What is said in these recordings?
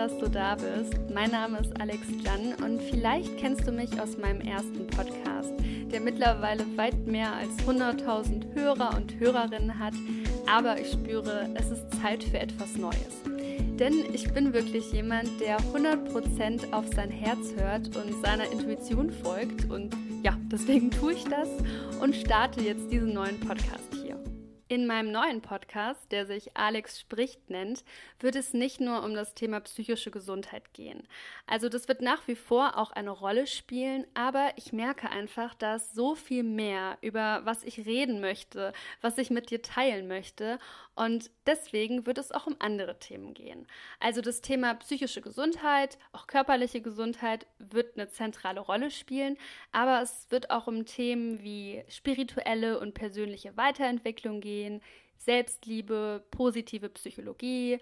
dass du da bist. Mein Name ist Alex Jan und vielleicht kennst du mich aus meinem ersten Podcast, der mittlerweile weit mehr als 100.000 Hörer und Hörerinnen hat. Aber ich spüre, es ist Zeit für etwas Neues. Denn ich bin wirklich jemand, der 100% auf sein Herz hört und seiner Intuition folgt. Und ja, deswegen tue ich das und starte jetzt diesen neuen Podcast. In meinem neuen Podcast, der sich Alex spricht nennt, wird es nicht nur um das Thema psychische Gesundheit gehen. Also das wird nach wie vor auch eine Rolle spielen, aber ich merke einfach, dass so viel mehr über was ich reden möchte, was ich mit dir teilen möchte und deswegen wird es auch um andere Themen gehen. Also das Thema psychische Gesundheit, auch körperliche Gesundheit wird eine zentrale Rolle spielen, aber es wird auch um Themen wie spirituelle und persönliche Weiterentwicklung gehen, Selbstliebe, positive Psychologie,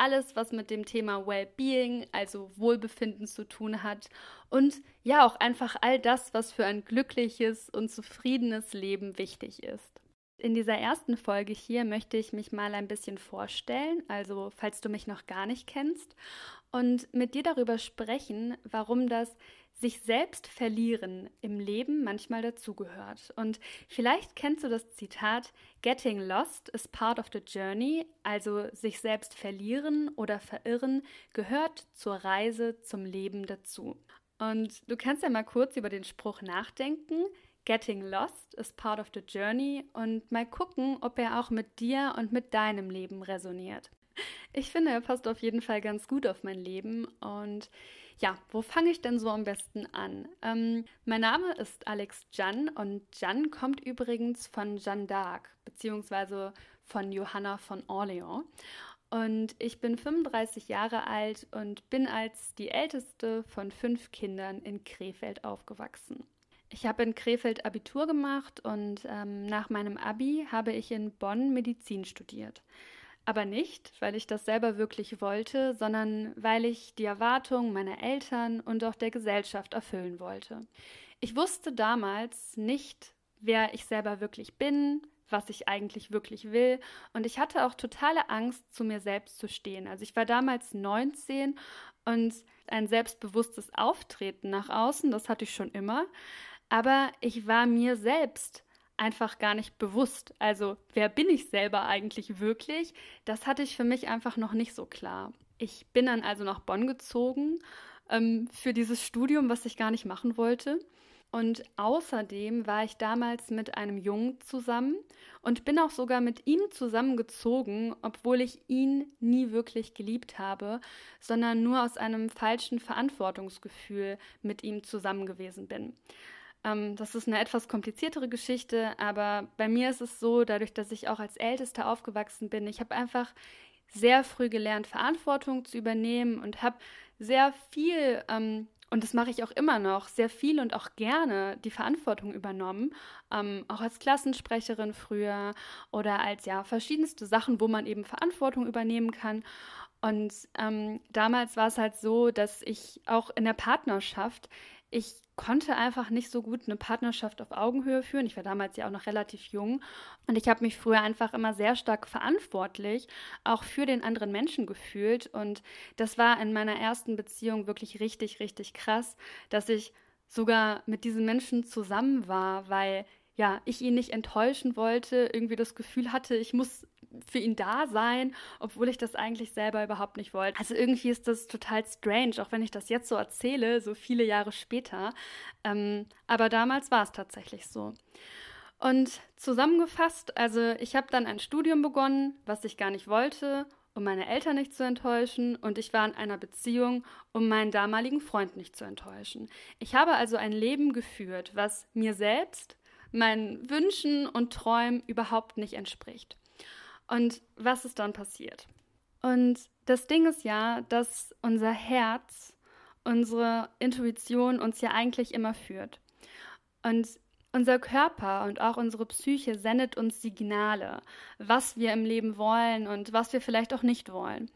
alles, was mit dem Thema Wellbeing, also Wohlbefinden zu tun hat und ja auch einfach all das, was für ein glückliches und zufriedenes Leben wichtig ist. In dieser ersten Folge hier möchte ich mich mal ein bisschen vorstellen, also falls du mich noch gar nicht kennst, und mit dir darüber sprechen, warum das sich selbst verlieren im Leben manchmal dazugehört. Und vielleicht kennst du das Zitat Getting lost is part of the journey, also sich selbst verlieren oder verirren gehört zur Reise zum Leben dazu. Und du kannst ja mal kurz über den Spruch nachdenken. Getting Lost is part of the journey und mal gucken, ob er auch mit dir und mit deinem Leben resoniert. Ich finde, er passt auf jeden Fall ganz gut auf mein Leben und ja, wo fange ich denn so am besten an? Ähm, mein Name ist Alex Jan und Jan kommt übrigens von Jeanne d'Arc beziehungsweise von Johanna von Orléans. Und ich bin 35 Jahre alt und bin als die älteste von fünf Kindern in Krefeld aufgewachsen. Ich habe in Krefeld Abitur gemacht und ähm, nach meinem Abi habe ich in Bonn Medizin studiert. Aber nicht, weil ich das selber wirklich wollte, sondern weil ich die Erwartungen meiner Eltern und auch der Gesellschaft erfüllen wollte. Ich wusste damals nicht, wer ich selber wirklich bin, was ich eigentlich wirklich will. Und ich hatte auch totale Angst, zu mir selbst zu stehen. Also ich war damals 19 und ein selbstbewusstes Auftreten nach außen, das hatte ich schon immer aber ich war mir selbst einfach gar nicht bewusst. Also, wer bin ich selber eigentlich wirklich? Das hatte ich für mich einfach noch nicht so klar. Ich bin dann also nach Bonn gezogen ähm, für dieses Studium, was ich gar nicht machen wollte. Und außerdem war ich damals mit einem Jungen zusammen und bin auch sogar mit ihm zusammengezogen, obwohl ich ihn nie wirklich geliebt habe, sondern nur aus einem falschen Verantwortungsgefühl mit ihm zusammen gewesen bin. Ähm, das ist eine etwas kompliziertere Geschichte, aber bei mir ist es so, dadurch, dass ich auch als Älteste aufgewachsen bin, ich habe einfach sehr früh gelernt, Verantwortung zu übernehmen und habe sehr viel, ähm, und das mache ich auch immer noch, sehr viel und auch gerne die Verantwortung übernommen, ähm, auch als Klassensprecherin früher oder als ja verschiedenste Sachen, wo man eben Verantwortung übernehmen kann. Und ähm, damals war es halt so, dass ich auch in der Partnerschaft ich konnte einfach nicht so gut eine Partnerschaft auf Augenhöhe führen. Ich war damals ja auch noch relativ jung und ich habe mich früher einfach immer sehr stark verantwortlich auch für den anderen Menschen gefühlt und das war in meiner ersten Beziehung wirklich richtig, richtig krass, dass ich sogar mit diesen Menschen zusammen war, weil ja, ich ihn nicht enttäuschen wollte, irgendwie das Gefühl hatte, ich muss für ihn da sein, obwohl ich das eigentlich selber überhaupt nicht wollte. Also irgendwie ist das total strange, auch wenn ich das jetzt so erzähle, so viele Jahre später. Ähm, aber damals war es tatsächlich so. Und zusammengefasst, also ich habe dann ein Studium begonnen, was ich gar nicht wollte, um meine Eltern nicht zu enttäuschen, und ich war in einer Beziehung, um meinen damaligen Freund nicht zu enttäuschen. Ich habe also ein Leben geführt, was mir selbst, meinen Wünschen und Träumen überhaupt nicht entspricht. Und was ist dann passiert? Und das Ding ist ja, dass unser Herz, unsere Intuition uns ja eigentlich immer führt. Und unser Körper und auch unsere Psyche sendet uns Signale, was wir im Leben wollen und was wir vielleicht auch nicht wollen.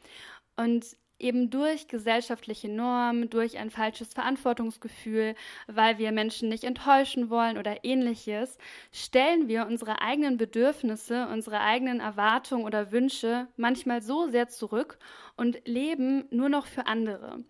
Und eben durch gesellschaftliche Normen, durch ein falsches Verantwortungsgefühl, weil wir Menschen nicht enttäuschen wollen oder ähnliches, stellen wir unsere eigenen Bedürfnisse, unsere eigenen Erwartungen oder Wünsche manchmal so sehr zurück und leben nur noch für andere.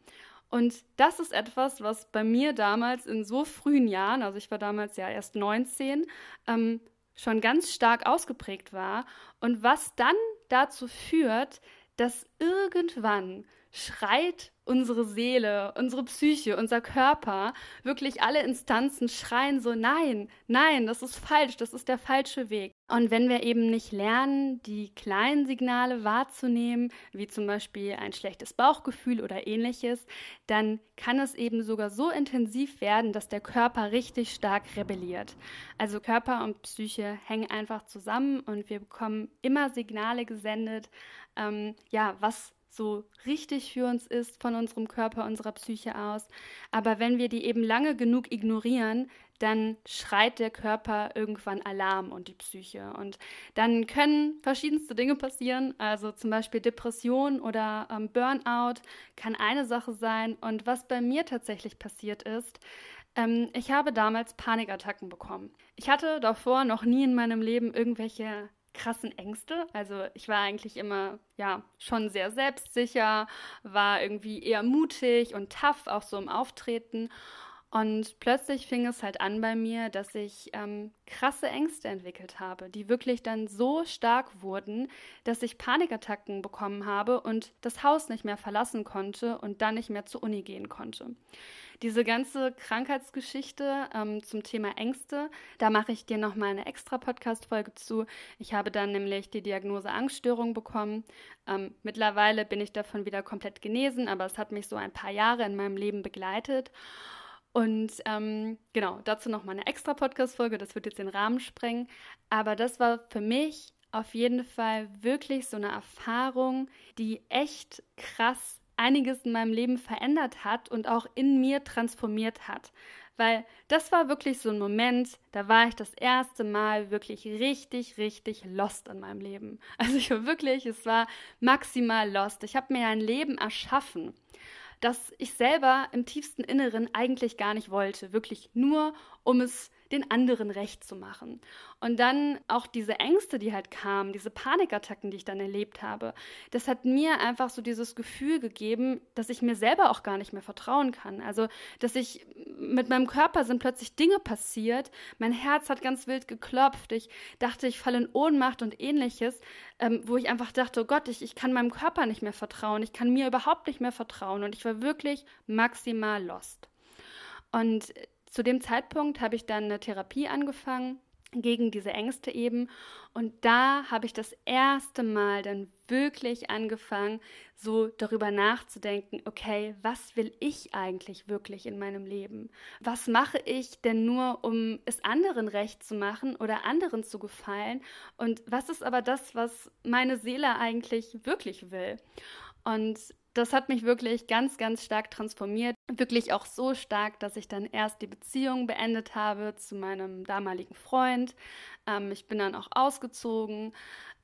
Und das ist etwas, was bei mir damals in so frühen Jahren, also ich war damals ja erst 19, ähm, schon ganz stark ausgeprägt war und was dann dazu führt, dass irgendwann schreit unsere Seele, unsere Psyche, unser Körper, wirklich alle Instanzen schreien so, nein, nein, das ist falsch, das ist der falsche Weg. Und wenn wir eben nicht lernen, die kleinen Signale wahrzunehmen, wie zum Beispiel ein schlechtes Bauchgefühl oder ähnliches, dann kann es eben sogar so intensiv werden, dass der Körper richtig stark rebelliert. Also Körper und Psyche hängen einfach zusammen und wir bekommen immer Signale gesendet, ähm, ja, was so richtig für uns ist von unserem Körper, unserer Psyche aus. Aber wenn wir die eben lange genug ignorieren, dann schreit der Körper irgendwann Alarm und die Psyche. Und dann können verschiedenste Dinge passieren, also zum Beispiel Depression oder ähm, Burnout kann eine Sache sein. Und was bei mir tatsächlich passiert ist, ähm, ich habe damals Panikattacken bekommen. Ich hatte davor noch nie in meinem Leben irgendwelche krassen Ängste. Also ich war eigentlich immer ja schon sehr selbstsicher, war irgendwie eher mutig und tough, auch so im Auftreten. Und plötzlich fing es halt an bei mir, dass ich ähm, krasse Ängste entwickelt habe, die wirklich dann so stark wurden, dass ich Panikattacken bekommen habe und das Haus nicht mehr verlassen konnte und dann nicht mehr zur Uni gehen konnte. Diese ganze Krankheitsgeschichte ähm, zum Thema Ängste, da mache ich dir nochmal eine extra Podcast-Folge zu. Ich habe dann nämlich die Diagnose Angststörung bekommen. Ähm, mittlerweile bin ich davon wieder komplett genesen, aber es hat mich so ein paar Jahre in meinem Leben begleitet. Und ähm, genau, dazu nochmal eine extra Podcast-Folge, das wird jetzt den Rahmen sprengen. Aber das war für mich auf jeden Fall wirklich so eine Erfahrung, die echt krass einiges in meinem Leben verändert hat und auch in mir transformiert hat. Weil das war wirklich so ein Moment, da war ich das erste Mal wirklich richtig, richtig lost in meinem Leben. Also ich war wirklich, es war maximal lost. Ich habe mir ein Leben erschaffen das ich selber im tiefsten Inneren eigentlich gar nicht wollte. Wirklich nur, um es den anderen recht zu machen. Und dann auch diese Ängste, die halt kamen, diese Panikattacken, die ich dann erlebt habe, das hat mir einfach so dieses Gefühl gegeben, dass ich mir selber auch gar nicht mehr vertrauen kann. Also, dass ich mit meinem Körper sind plötzlich Dinge passiert, mein Herz hat ganz wild geklopft, ich dachte, ich falle in Ohnmacht und ähnliches, ähm, wo ich einfach dachte, oh Gott, ich, ich kann meinem Körper nicht mehr vertrauen, ich kann mir überhaupt nicht mehr vertrauen und ich war wirklich maximal lost. Und zu dem Zeitpunkt habe ich dann eine Therapie angefangen gegen diese Ängste eben. Und da habe ich das erste Mal dann wirklich angefangen, so darüber nachzudenken, okay, was will ich eigentlich wirklich in meinem Leben? Was mache ich denn nur, um es anderen recht zu machen oder anderen zu gefallen? Und was ist aber das, was meine Seele eigentlich wirklich will? Und das hat mich wirklich ganz, ganz stark transformiert. Wirklich auch so stark, dass ich dann erst die Beziehung beendet habe zu meinem damaligen Freund. Ähm, ich bin dann auch ausgezogen.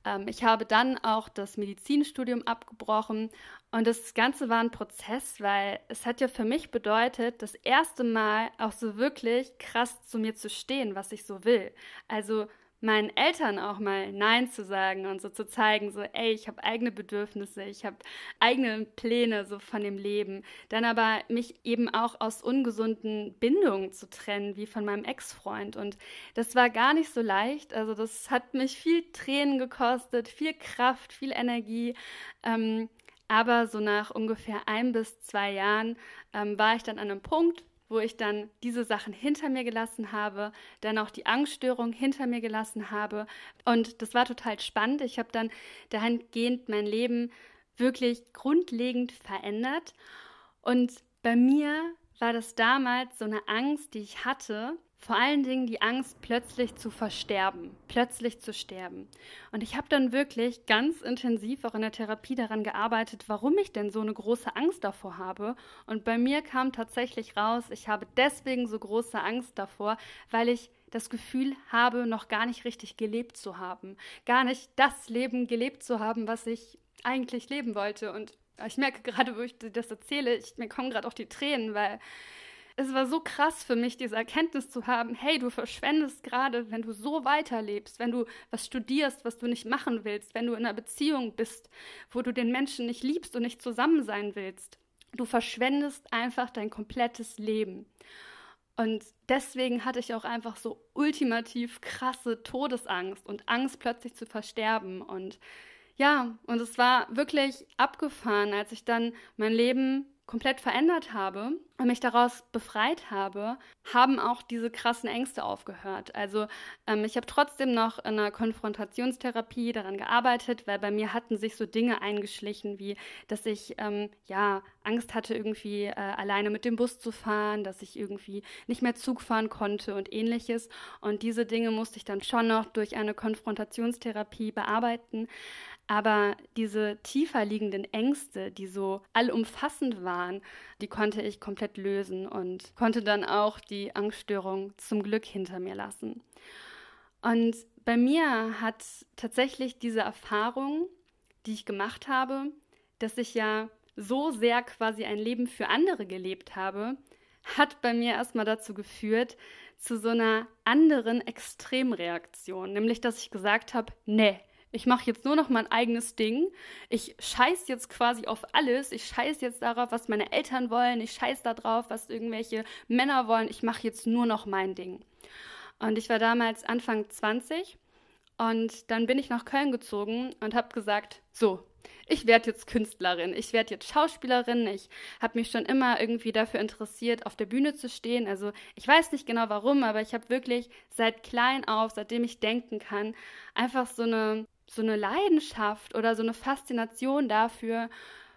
Ähm, ich habe dann auch das Medizinstudium abgebrochen. Und das Ganze war ein Prozess, weil es hat ja für mich bedeutet, das erste Mal auch so wirklich krass zu mir zu stehen, was ich so will. Also meinen Eltern auch mal Nein zu sagen und so zu zeigen, so, ey, ich habe eigene Bedürfnisse, ich habe eigene Pläne so von dem Leben. Dann aber mich eben auch aus ungesunden Bindungen zu trennen, wie von meinem Ex-Freund. Und das war gar nicht so leicht. Also das hat mich viel Tränen gekostet, viel Kraft, viel Energie. Ähm, aber so nach ungefähr ein bis zwei Jahren ähm, war ich dann an einem Punkt, wo ich dann diese Sachen hinter mir gelassen habe, dann auch die Angststörung hinter mir gelassen habe. Und das war total spannend. Ich habe dann dahingehend mein Leben wirklich grundlegend verändert. Und bei mir war das damals so eine Angst, die ich hatte, vor allen Dingen die Angst, plötzlich zu versterben, plötzlich zu sterben. Und ich habe dann wirklich ganz intensiv auch in der Therapie daran gearbeitet, warum ich denn so eine große Angst davor habe. Und bei mir kam tatsächlich raus, ich habe deswegen so große Angst davor, weil ich das Gefühl habe, noch gar nicht richtig gelebt zu haben, gar nicht das Leben gelebt zu haben, was ich eigentlich leben wollte. Und Ich merke gerade, wo ich das erzähle, ich, mir kommen gerade auch die Tränen, weil es war so krass für mich, diese Erkenntnis zu haben, hey, du verschwendest gerade, wenn du so weiterlebst, wenn du was studierst, was du nicht machen willst, wenn du in einer Beziehung bist, wo du den Menschen nicht liebst und nicht zusammen sein willst. Du verschwendest einfach dein komplettes Leben. Und deswegen hatte ich auch einfach so ultimativ krasse Todesangst und Angst, plötzlich zu versterben. Und ja, und es war wirklich abgefahren, als ich dann mein Leben komplett verändert habe und mich daraus befreit habe, haben auch diese krassen Ängste aufgehört. Also ähm, ich habe trotzdem noch in einer Konfrontationstherapie daran gearbeitet, weil bei mir hatten sich so Dinge eingeschlichen, wie dass ich ähm, ja Angst hatte, irgendwie äh, alleine mit dem Bus zu fahren, dass ich irgendwie nicht mehr Zug fahren konnte und ähnliches. Und diese Dinge musste ich dann schon noch durch eine Konfrontationstherapie bearbeiten. Aber diese tiefer liegenden Ängste, die so allumfassend waren, die konnte ich komplett lösen und konnte dann auch die Angststörung zum Glück hinter mir lassen. Und bei mir hat tatsächlich diese Erfahrung, die ich gemacht habe, dass ich ja so sehr quasi ein Leben für andere gelebt habe, hat bei mir erstmal dazu geführt, zu so einer anderen Extremreaktion, nämlich dass ich gesagt habe, nee, ich mache jetzt nur noch mein eigenes Ding. Ich scheiß jetzt quasi auf alles. Ich scheiß jetzt darauf, was meine Eltern wollen. Ich scheiß darauf, was irgendwelche Männer wollen. Ich mache jetzt nur noch mein Ding. Und ich war damals Anfang 20 und dann bin ich nach Köln gezogen und habe gesagt, so, ich werde jetzt Künstlerin, ich werde jetzt Schauspielerin, ich habe mich schon immer irgendwie dafür interessiert, auf der Bühne zu stehen. Also ich weiß nicht genau warum, aber ich habe wirklich seit klein auf, seitdem ich denken kann, einfach so eine so eine Leidenschaft oder so eine Faszination dafür,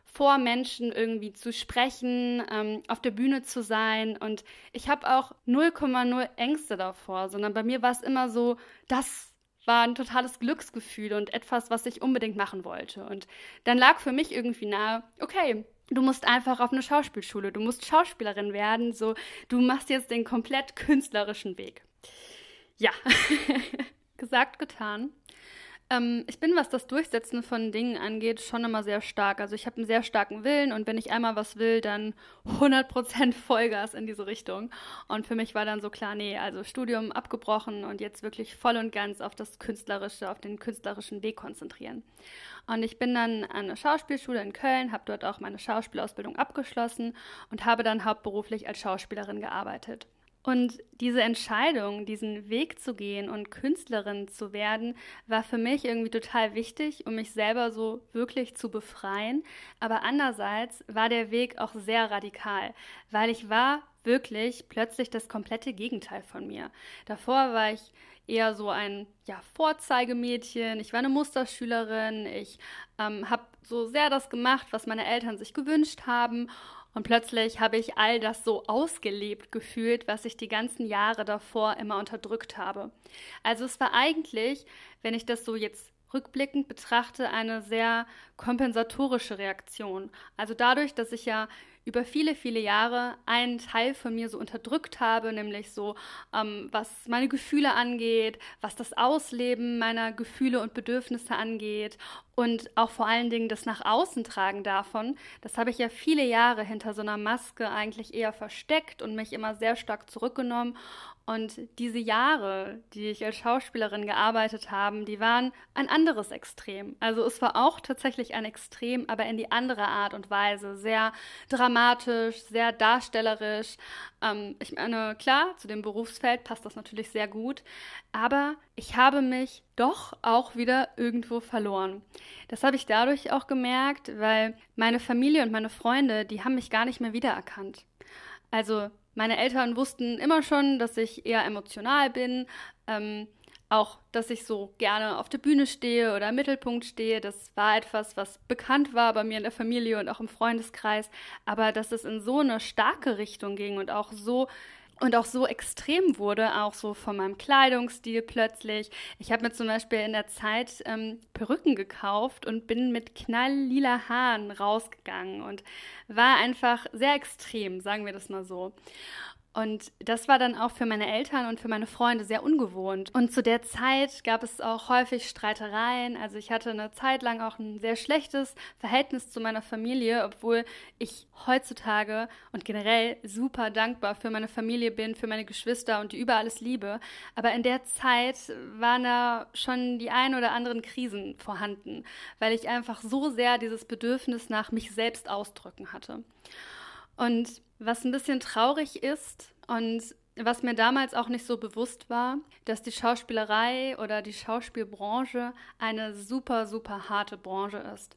vor Menschen irgendwie zu sprechen, ähm, auf der Bühne zu sein. Und ich habe auch 0,0 Ängste davor, sondern bei mir war es immer so, das war ein totales Glücksgefühl und etwas, was ich unbedingt machen wollte. Und dann lag für mich irgendwie nahe, okay, du musst einfach auf eine Schauspielschule, du musst Schauspielerin werden, so, du machst jetzt den komplett künstlerischen Weg. Ja, gesagt, getan. Ähm, ich bin, was das Durchsetzen von Dingen angeht, schon immer sehr stark. Also ich habe einen sehr starken Willen und wenn ich einmal was will, dann 100% Vollgas in diese Richtung. Und für mich war dann so klar, nee, also Studium abgebrochen und jetzt wirklich voll und ganz auf das Künstlerische, auf den künstlerischen Weg konzentrieren. Und ich bin dann an eine Schauspielschule in Köln, habe dort auch meine Schauspielausbildung abgeschlossen und habe dann hauptberuflich als Schauspielerin gearbeitet. Und diese Entscheidung, diesen Weg zu gehen und Künstlerin zu werden, war für mich irgendwie total wichtig, um mich selber so wirklich zu befreien. Aber andererseits war der Weg auch sehr radikal, weil ich war wirklich plötzlich das komplette Gegenteil von mir. Davor war ich eher so ein ja, Vorzeigemädchen, ich war eine Musterschülerin, ich ähm, habe so sehr das gemacht, was meine Eltern sich gewünscht haben und plötzlich habe ich all das so ausgelebt gefühlt, was ich die ganzen Jahre davor immer unterdrückt habe. Also es war eigentlich, wenn ich das so jetzt rückblickend betrachte, eine sehr kompensatorische Reaktion. Also dadurch, dass ich ja über viele, viele Jahre einen Teil von mir so unterdrückt habe, nämlich so, ähm, was meine Gefühle angeht, was das Ausleben meiner Gefühle und Bedürfnisse angeht und auch vor allen Dingen das nach außen tragen davon. Das habe ich ja viele Jahre hinter so einer Maske eigentlich eher versteckt und mich immer sehr stark zurückgenommen. Und diese Jahre, die ich als Schauspielerin gearbeitet habe, die waren ein anderes Extrem. Also es war auch tatsächlich ein Extrem, aber in die andere Art und Weise. Sehr dramatisch, sehr darstellerisch. Ähm, ich meine, klar, zu dem Berufsfeld passt das natürlich sehr gut. Aber ich habe mich doch auch wieder irgendwo verloren. Das habe ich dadurch auch gemerkt, weil meine Familie und meine Freunde, die haben mich gar nicht mehr wiedererkannt. Also meine Eltern wussten immer schon, dass ich eher emotional bin, ähm, auch, dass ich so gerne auf der Bühne stehe oder im Mittelpunkt stehe. Das war etwas, was bekannt war bei mir in der Familie und auch im Freundeskreis. Aber dass es in so eine starke Richtung ging und auch so und auch so extrem wurde, auch so von meinem Kleidungsstil plötzlich. Ich habe mir zum Beispiel in der Zeit ähm, Perücken gekauft und bin mit knalllila Haaren rausgegangen und war einfach sehr extrem, sagen wir das mal so. Und das war dann auch für meine Eltern und für meine Freunde sehr ungewohnt. Und zu der Zeit gab es auch häufig Streitereien. Also ich hatte eine Zeit lang auch ein sehr schlechtes Verhältnis zu meiner Familie, obwohl ich heutzutage und generell super dankbar für meine Familie bin, für meine Geschwister und die über alles liebe. Aber in der Zeit waren da schon die ein oder anderen Krisen vorhanden, weil ich einfach so sehr dieses Bedürfnis nach mich selbst ausdrücken hatte. Und was ein bisschen traurig ist und was mir damals auch nicht so bewusst war, dass die Schauspielerei oder die Schauspielbranche eine super, super harte Branche ist.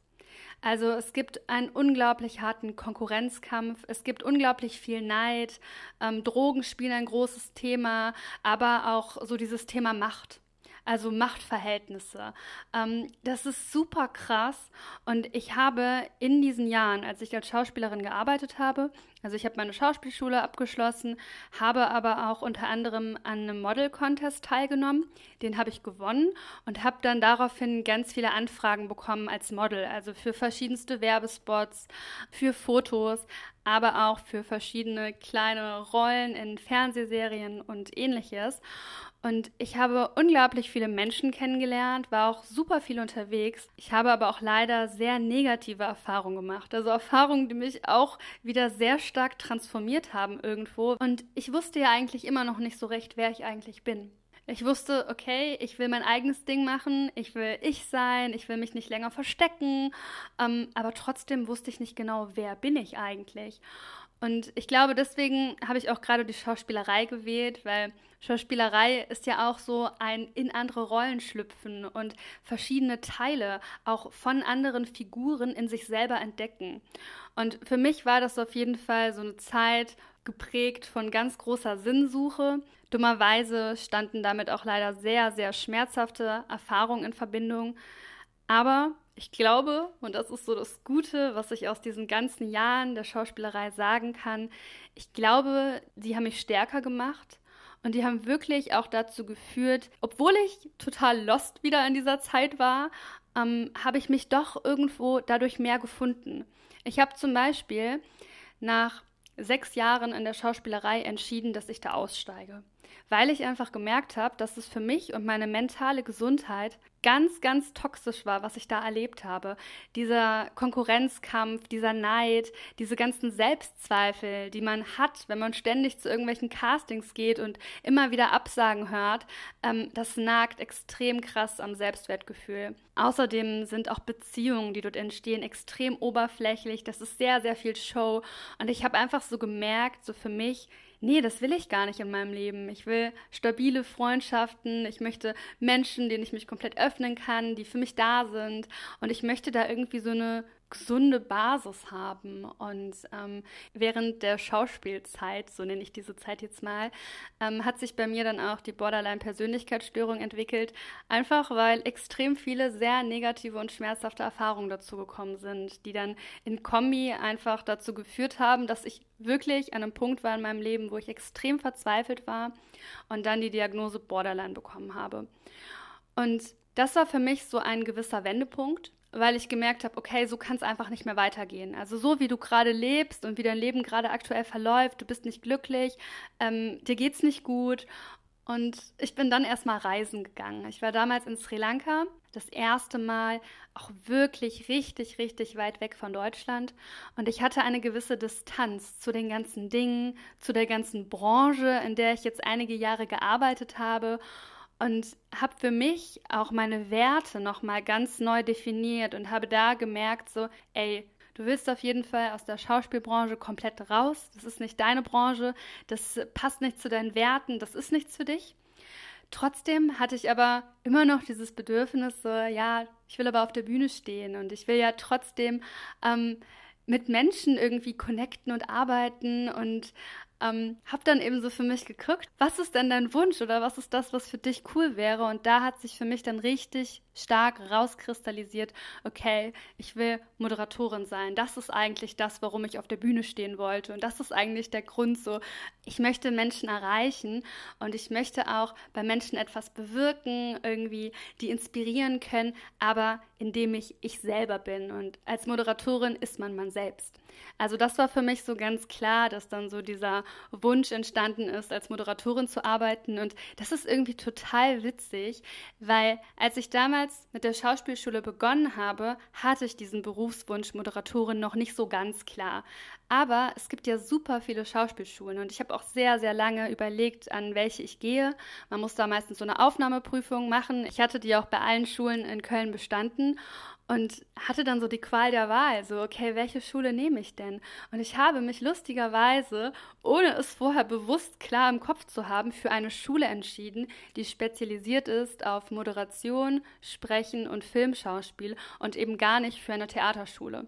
Also es gibt einen unglaublich harten Konkurrenzkampf, es gibt unglaublich viel Neid, ähm, Drogen spielen ein großes Thema, aber auch so dieses Thema Macht also Machtverhältnisse. Ähm, das ist super krass und ich habe in diesen Jahren, als ich als Schauspielerin gearbeitet habe, also ich habe meine Schauspielschule abgeschlossen, habe aber auch unter anderem an einem Model-Contest teilgenommen. Den habe ich gewonnen und habe dann daraufhin ganz viele Anfragen bekommen als Model, also für verschiedenste Werbespots, für Fotos, aber auch für verschiedene kleine Rollen in Fernsehserien und ähnliches. Und ich habe unglaublich viele Menschen kennengelernt, war auch super viel unterwegs. Ich habe aber auch leider sehr negative Erfahrungen gemacht. Also Erfahrungen, die mich auch wieder sehr stark transformiert haben irgendwo. Und ich wusste ja eigentlich immer noch nicht so recht, wer ich eigentlich bin. Ich wusste, okay, ich will mein eigenes Ding machen, ich will ich sein, ich will mich nicht länger verstecken, ähm, aber trotzdem wusste ich nicht genau, wer bin ich eigentlich. Und ich glaube, deswegen habe ich auch gerade die Schauspielerei gewählt, weil Schauspielerei ist ja auch so ein in andere Rollen schlüpfen und verschiedene Teile auch von anderen Figuren in sich selber entdecken. Und für mich war das auf jeden Fall so eine Zeit geprägt von ganz großer Sinnsuche. Dummerweise standen damit auch leider sehr, sehr schmerzhafte Erfahrungen in Verbindung. Aber ich glaube, und das ist so das Gute, was ich aus diesen ganzen Jahren der Schauspielerei sagen kann, ich glaube, sie haben mich stärker gemacht und die haben wirklich auch dazu geführt, obwohl ich total lost wieder in dieser Zeit war, ähm, habe ich mich doch irgendwo dadurch mehr gefunden. Ich habe zum Beispiel nach sechs Jahren in der Schauspielerei entschieden, dass ich da aussteige. Weil ich einfach gemerkt habe, dass es für mich und meine mentale Gesundheit ganz, ganz toxisch war, was ich da erlebt habe. Dieser Konkurrenzkampf, dieser Neid, diese ganzen Selbstzweifel, die man hat, wenn man ständig zu irgendwelchen Castings geht und immer wieder Absagen hört, ähm, das nagt extrem krass am Selbstwertgefühl. Außerdem sind auch Beziehungen, die dort entstehen, extrem oberflächlich. Das ist sehr, sehr viel Show. Und ich habe einfach so gemerkt, so für mich, nee, das will ich gar nicht in meinem Leben. Ich will stabile Freundschaften, ich möchte Menschen, denen ich mich komplett öffnen kann, die für mich da sind und ich möchte da irgendwie so eine gesunde Basis haben. Und ähm, während der Schauspielzeit, so nenne ich diese Zeit jetzt mal, ähm, hat sich bei mir dann auch die Borderline-Persönlichkeitsstörung entwickelt. Einfach weil extrem viele sehr negative und schmerzhafte Erfahrungen dazu gekommen sind, die dann in Kombi einfach dazu geführt haben, dass ich wirklich an einem Punkt war in meinem Leben, wo ich extrem verzweifelt war und dann die Diagnose Borderline bekommen habe. Und das war für mich so ein gewisser Wendepunkt, weil ich gemerkt habe, okay, so kann es einfach nicht mehr weitergehen. Also so wie du gerade lebst und wie dein Leben gerade aktuell verläuft, du bist nicht glücklich, ähm, dir geht's nicht gut. Und ich bin dann erstmal reisen gegangen. Ich war damals in Sri Lanka, das erste Mal auch wirklich richtig, richtig weit weg von Deutschland. Und ich hatte eine gewisse Distanz zu den ganzen Dingen, zu der ganzen Branche, in der ich jetzt einige Jahre gearbeitet habe und habe für mich auch meine Werte nochmal ganz neu definiert und habe da gemerkt, so, ey, du willst auf jeden Fall aus der Schauspielbranche komplett raus. Das ist nicht deine Branche, das passt nicht zu deinen Werten, das ist nichts für dich. Trotzdem hatte ich aber immer noch dieses Bedürfnis, so, ja, ich will aber auf der Bühne stehen und ich will ja trotzdem ähm, mit Menschen irgendwie connecten und arbeiten und ähm, habe dann eben so für mich geguckt, was ist denn dein Wunsch oder was ist das, was für dich cool wäre? Und da hat sich für mich dann richtig stark rauskristallisiert, okay, ich will Moderatorin sein. Das ist eigentlich das, warum ich auf der Bühne stehen wollte. Und das ist eigentlich der Grund so, ich möchte Menschen erreichen und ich möchte auch bei Menschen etwas bewirken, irgendwie die inspirieren können, aber indem ich ich selber bin. Und als Moderatorin ist man man selbst. Also das war für mich so ganz klar, dass dann so dieser Wunsch entstanden ist, als Moderatorin zu arbeiten. Und das ist irgendwie total witzig, weil als ich damals mit der Schauspielschule begonnen habe, hatte ich diesen Berufswunsch Moderatorin noch nicht so ganz klar. Aber es gibt ja super viele Schauspielschulen und ich habe auch sehr, sehr lange überlegt, an welche ich gehe. Man muss da meistens so eine Aufnahmeprüfung machen. Ich hatte die auch bei allen Schulen in Köln bestanden und hatte dann so die Qual der Wahl, so, okay, welche Schule nehme ich denn? Und ich habe mich lustigerweise, ohne es vorher bewusst klar im Kopf zu haben, für eine Schule entschieden, die spezialisiert ist auf Moderation, Sprechen und Filmschauspiel und eben gar nicht für eine Theaterschule.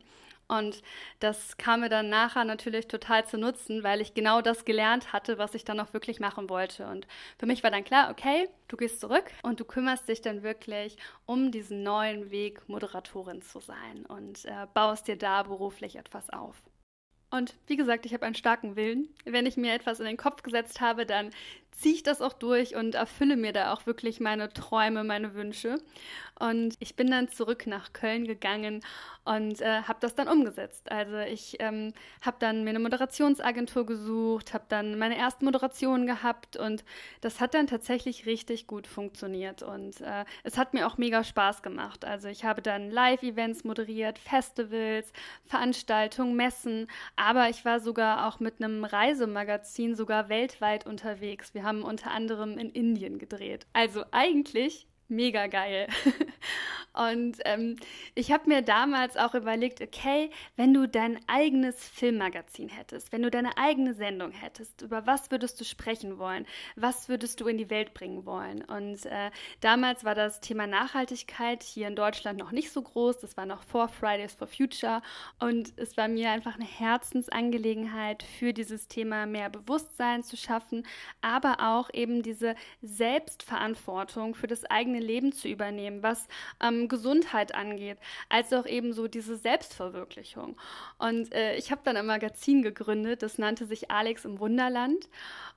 Und das kam mir dann nachher natürlich total zu nutzen, weil ich genau das gelernt hatte, was ich dann auch wirklich machen wollte. Und für mich war dann klar, okay, du gehst zurück und du kümmerst dich dann wirklich um diesen neuen Weg, Moderatorin zu sein und äh, baust dir da beruflich etwas auf. Und wie gesagt, ich habe einen starken Willen. Wenn ich mir etwas in den Kopf gesetzt habe, dann ziehe ich das auch durch und erfülle mir da auch wirklich meine Träume, meine Wünsche. Und ich bin dann zurück nach Köln gegangen und äh, habe das dann umgesetzt. Also ich ähm, habe dann mir eine Moderationsagentur gesucht, habe dann meine erste Moderation gehabt und das hat dann tatsächlich richtig gut funktioniert und äh, es hat mir auch mega Spaß gemacht. Also ich habe dann Live-Events moderiert, Festivals, Veranstaltungen, Messen, aber ich war sogar auch mit einem Reisemagazin sogar weltweit unterwegs. Wir haben unter anderem in Indien gedreht. Also eigentlich mega geil. Und ähm, ich habe mir damals auch überlegt, okay, wenn du dein eigenes Filmmagazin hättest, wenn du deine eigene Sendung hättest, über was würdest du sprechen wollen? Was würdest du in die Welt bringen wollen? Und äh, damals war das Thema Nachhaltigkeit hier in Deutschland noch nicht so groß. Das war noch vor Fridays for Future. Und es war mir einfach eine Herzensangelegenheit, für dieses Thema mehr Bewusstsein zu schaffen, aber auch eben diese Selbstverantwortung für das eigene Leben zu übernehmen, was ähm, Gesundheit angeht, als auch eben so diese Selbstverwirklichung. Und äh, ich habe dann ein Magazin gegründet, das nannte sich Alex im Wunderland.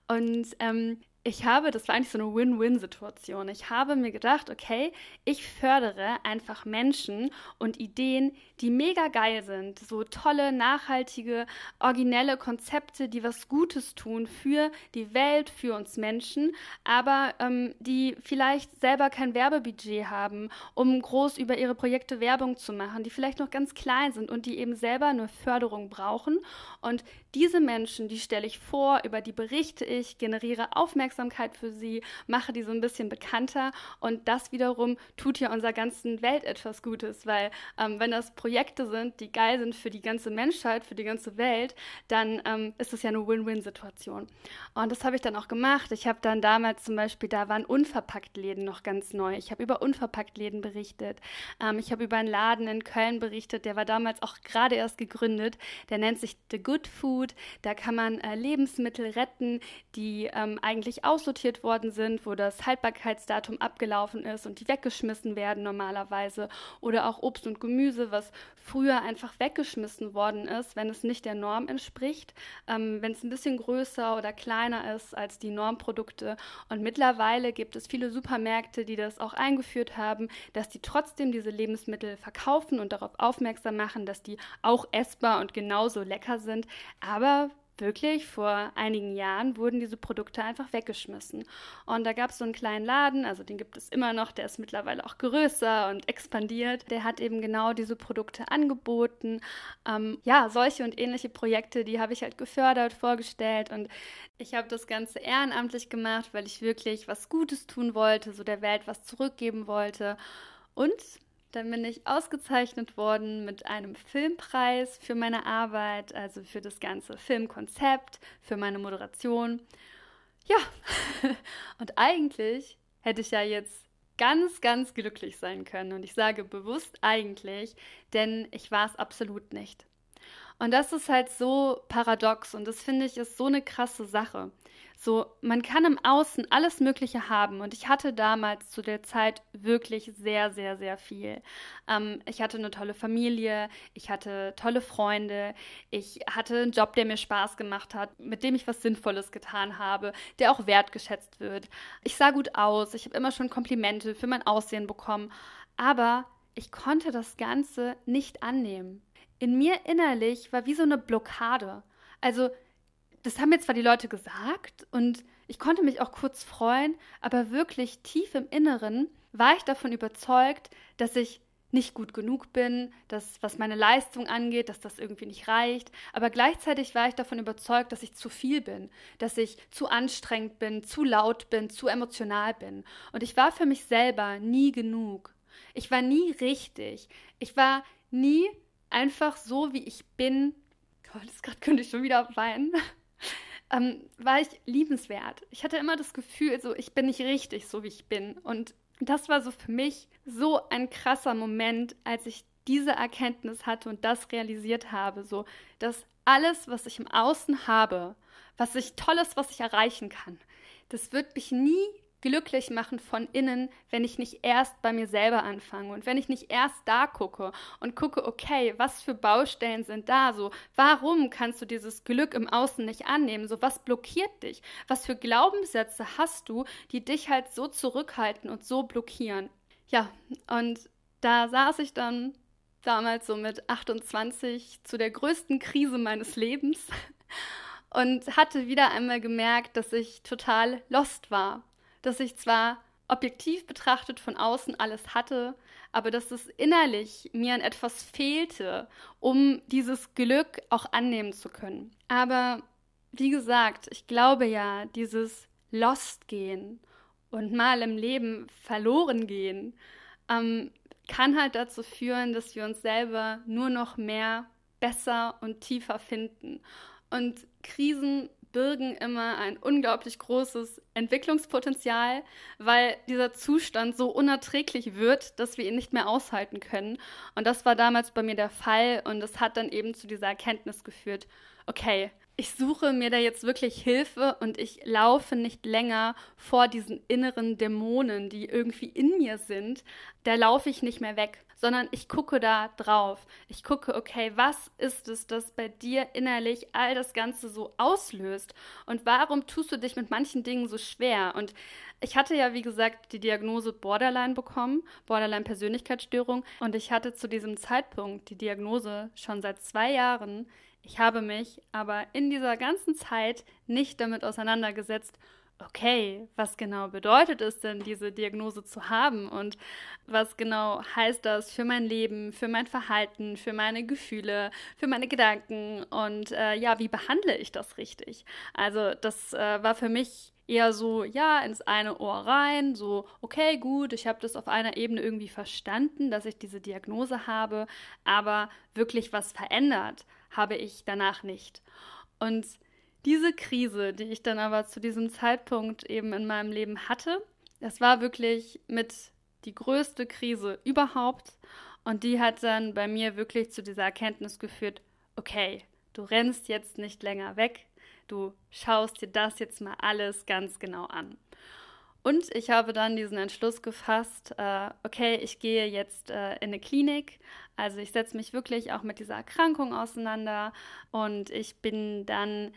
Und ähm, ich habe, das war eigentlich so eine Win-Win-Situation. Ich habe mir gedacht, okay, ich fördere einfach Menschen und Ideen, die mega geil sind. So tolle, nachhaltige, originelle Konzepte, die was Gutes tun für die Welt, für uns Menschen, aber ähm, die vielleicht selber kein Werbebudget haben, um groß über ihre Projekte Werbung zu machen, die vielleicht noch ganz klein sind und die eben selber eine Förderung brauchen. Und diese Menschen, die stelle ich vor, über die berichte ich, generiere Aufmerksamkeit für sie, mache die so ein bisschen bekannter und das wiederum tut ja unserer ganzen Welt etwas Gutes, weil ähm, wenn das Projekte sind, die geil sind für die ganze Menschheit, für die ganze Welt, dann ähm, ist das ja eine Win-Win-Situation. Und das habe ich dann auch gemacht. Ich habe dann damals zum Beispiel, da waren Unverpacktläden noch ganz neu. Ich habe über Unverpacktläden berichtet. Ähm, ich habe über einen Laden in Köln berichtet, der war damals auch gerade erst gegründet. Der nennt sich The Good Food Food. Da kann man äh, Lebensmittel retten, die ähm, eigentlich aussortiert worden sind, wo das Haltbarkeitsdatum abgelaufen ist und die weggeschmissen werden normalerweise. Oder auch Obst und Gemüse, was früher einfach weggeschmissen worden ist, wenn es nicht der Norm entspricht, ähm, wenn es ein bisschen größer oder kleiner ist als die Normprodukte. Und mittlerweile gibt es viele Supermärkte, die das auch eingeführt haben, dass die trotzdem diese Lebensmittel verkaufen und darauf aufmerksam machen, dass die auch essbar und genauso lecker sind. Aber wirklich, vor einigen Jahren wurden diese Produkte einfach weggeschmissen. Und da gab es so einen kleinen Laden, also den gibt es immer noch, der ist mittlerweile auch größer und expandiert. Der hat eben genau diese Produkte angeboten. Ähm, ja, solche und ähnliche Projekte, die habe ich halt gefördert, vorgestellt und ich habe das Ganze ehrenamtlich gemacht, weil ich wirklich was Gutes tun wollte, so der Welt was zurückgeben wollte. Und dann bin ich ausgezeichnet worden mit einem Filmpreis für meine Arbeit, also für das ganze Filmkonzept, für meine Moderation. Ja, und eigentlich hätte ich ja jetzt ganz, ganz glücklich sein können. Und ich sage bewusst eigentlich, denn ich war es absolut nicht. Und das ist halt so paradox und das finde ich ist so eine krasse Sache. So, man kann im Außen alles Mögliche haben und ich hatte damals zu der Zeit wirklich sehr, sehr, sehr viel. Ähm, ich hatte eine tolle Familie, ich hatte tolle Freunde, ich hatte einen Job, der mir Spaß gemacht hat, mit dem ich was Sinnvolles getan habe, der auch wertgeschätzt wird. Ich sah gut aus, ich habe immer schon Komplimente für mein Aussehen bekommen, aber ich konnte das Ganze nicht annehmen in mir innerlich war wie so eine Blockade. Also, das haben mir zwar die Leute gesagt und ich konnte mich auch kurz freuen, aber wirklich tief im Inneren war ich davon überzeugt, dass ich nicht gut genug bin, dass was meine Leistung angeht, dass das irgendwie nicht reicht. Aber gleichzeitig war ich davon überzeugt, dass ich zu viel bin, dass ich zu anstrengend bin, zu laut bin, zu emotional bin. Und ich war für mich selber nie genug. Ich war nie richtig. Ich war nie einfach so, wie ich bin. Gott, gerade könnte ich schon wieder weinen. Ähm, war ich liebenswert. Ich hatte immer das Gefühl, so ich bin nicht richtig, so wie ich bin. Und das war so für mich so ein krasser Moment, als ich diese Erkenntnis hatte und das realisiert habe, so dass alles, was ich im Außen habe, was ich tolles, was ich erreichen kann, das wird mich nie glücklich machen von innen, wenn ich nicht erst bei mir selber anfange und wenn ich nicht erst da gucke und gucke, okay, was für Baustellen sind da so? Warum kannst du dieses Glück im Außen nicht annehmen? So, was blockiert dich? Was für Glaubenssätze hast du, die dich halt so zurückhalten und so blockieren? Ja, und da saß ich dann damals so mit 28 zu der größten Krise meines Lebens und hatte wieder einmal gemerkt, dass ich total lost war dass ich zwar objektiv betrachtet von außen alles hatte, aber dass es innerlich mir an etwas fehlte, um dieses Glück auch annehmen zu können. Aber wie gesagt, ich glaube ja, dieses Lost gehen und mal im Leben verloren gehen, ähm, kann halt dazu führen, dass wir uns selber nur noch mehr besser und tiefer finden. Und Krisen birgen immer ein unglaublich großes Entwicklungspotenzial, weil dieser Zustand so unerträglich wird, dass wir ihn nicht mehr aushalten können. Und das war damals bei mir der Fall und es hat dann eben zu dieser Erkenntnis geführt, okay, ich suche mir da jetzt wirklich Hilfe und ich laufe nicht länger vor diesen inneren Dämonen, die irgendwie in mir sind. Da laufe ich nicht mehr weg, sondern ich gucke da drauf. Ich gucke, okay, was ist es, das bei dir innerlich all das Ganze so auslöst? Und warum tust du dich mit manchen Dingen so schwer? Und ich hatte ja, wie gesagt, die Diagnose Borderline bekommen, Borderline-Persönlichkeitsstörung. Und ich hatte zu diesem Zeitpunkt die Diagnose schon seit zwei Jahren ich habe mich aber in dieser ganzen Zeit nicht damit auseinandergesetzt, okay, was genau bedeutet es denn, diese Diagnose zu haben und was genau heißt das für mein Leben, für mein Verhalten, für meine Gefühle, für meine Gedanken und äh, ja, wie behandle ich das richtig? Also das äh, war für mich eher so, ja, ins eine Ohr rein, so, okay, gut, ich habe das auf einer Ebene irgendwie verstanden, dass ich diese Diagnose habe, aber wirklich was verändert habe ich danach nicht. Und diese Krise, die ich dann aber zu diesem Zeitpunkt eben in meinem Leben hatte, das war wirklich mit die größte Krise überhaupt. Und die hat dann bei mir wirklich zu dieser Erkenntnis geführt, okay, du rennst jetzt nicht länger weg, du schaust dir das jetzt mal alles ganz genau an. Und ich habe dann diesen Entschluss gefasst, äh, okay, ich gehe jetzt äh, in eine Klinik. Also ich setze mich wirklich auch mit dieser Erkrankung auseinander und ich bin dann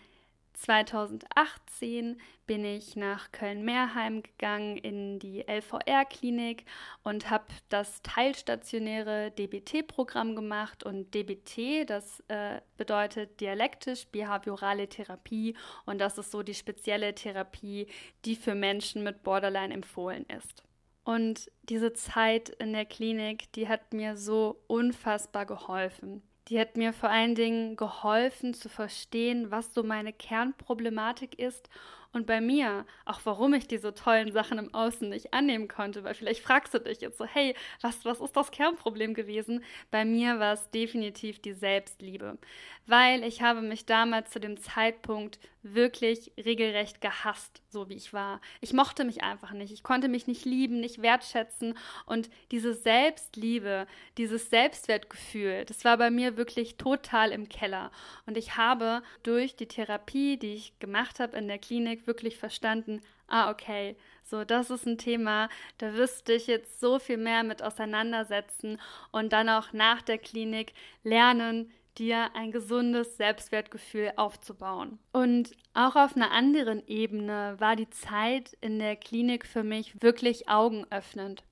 2018 bin ich nach Köln-Mehrheim gegangen in die LVR-Klinik und habe das teilstationäre DBT-Programm gemacht. Und DBT, das äh, bedeutet dialektisch-behaviorale Therapie. Und das ist so die spezielle Therapie, die für Menschen mit Borderline empfohlen ist. Und diese Zeit in der Klinik, die hat mir so unfassbar geholfen. Die hat mir vor allen Dingen geholfen zu verstehen, was so meine Kernproblematik ist und bei mir, auch warum ich diese tollen Sachen im Außen nicht annehmen konnte, weil vielleicht fragst du dich jetzt so, hey, was, was ist das Kernproblem gewesen? Bei mir war es definitiv die Selbstliebe, weil ich habe mich damals zu dem Zeitpunkt wirklich regelrecht gehasst, so wie ich war. Ich mochte mich einfach nicht. Ich konnte mich nicht lieben, nicht wertschätzen. Und diese Selbstliebe, dieses Selbstwertgefühl, das war bei mir wirklich total im Keller. Und ich habe durch die Therapie, die ich gemacht habe in der Klinik, wirklich verstanden, ah, okay, so, das ist ein Thema, da wirst du dich jetzt so viel mehr mit auseinandersetzen und dann auch nach der Klinik lernen, dir ein gesundes Selbstwertgefühl aufzubauen. Und auch auf einer anderen Ebene war die Zeit in der Klinik für mich wirklich augenöffnend.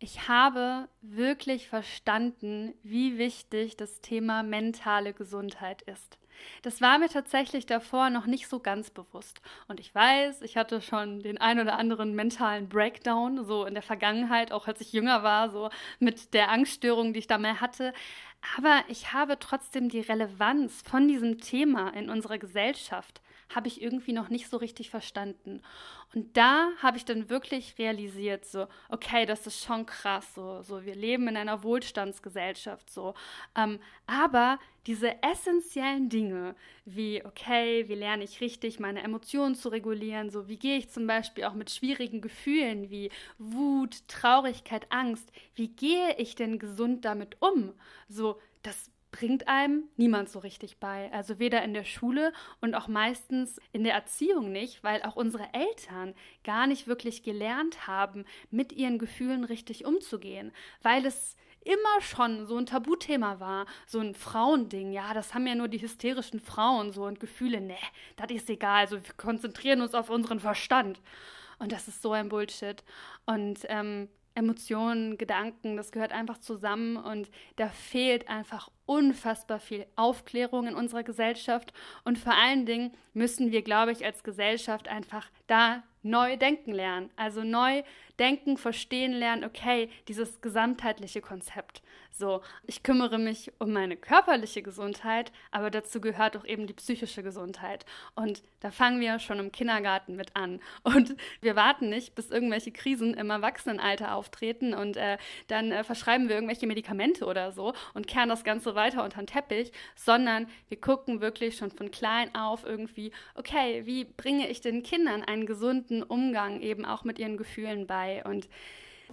ich habe wirklich verstanden, wie wichtig das Thema mentale Gesundheit ist. Das war mir tatsächlich davor noch nicht so ganz bewusst. Und ich weiß, ich hatte schon den ein oder anderen mentalen Breakdown, so in der Vergangenheit, auch als ich jünger war, so mit der Angststörung, die ich da mehr hatte. Aber ich habe trotzdem die Relevanz von diesem Thema in unserer Gesellschaft habe ich irgendwie noch nicht so richtig verstanden. Und da habe ich dann wirklich realisiert, so, okay, das ist schon krass, so, so wir leben in einer Wohlstandsgesellschaft, so. Ähm, aber diese essentiellen Dinge, wie, okay, wie lerne ich richtig, meine Emotionen zu regulieren, so, wie gehe ich zum Beispiel auch mit schwierigen Gefühlen wie Wut, Traurigkeit, Angst, wie gehe ich denn gesund damit um? So, das bringt einem niemand so richtig bei. Also weder in der Schule und auch meistens in der Erziehung nicht, weil auch unsere Eltern gar nicht wirklich gelernt haben, mit ihren Gefühlen richtig umzugehen, weil es immer schon so ein Tabuthema war, so ein Frauending. Ja, das haben ja nur die hysterischen Frauen so und Gefühle, ne, das ist egal. Also wir konzentrieren uns auf unseren Verstand. Und das ist so ein Bullshit. Und ähm, Emotionen, Gedanken, das gehört einfach zusammen und da fehlt einfach unfassbar viel Aufklärung in unserer Gesellschaft und vor allen Dingen müssen wir, glaube ich, als Gesellschaft einfach da neu denken lernen. Also neu denken, verstehen lernen, okay, dieses gesamtheitliche Konzept. So, ich kümmere mich um meine körperliche Gesundheit, aber dazu gehört auch eben die psychische Gesundheit. Und da fangen wir schon im Kindergarten mit an. Und wir warten nicht, bis irgendwelche Krisen im Erwachsenenalter auftreten und äh, dann äh, verschreiben wir irgendwelche Medikamente oder so und kehren das Ganze weiter unter den Teppich, sondern wir gucken wirklich schon von klein auf irgendwie, okay, wie bringe ich den Kindern einen gesunden Umgang eben auch mit ihren Gefühlen bei? Und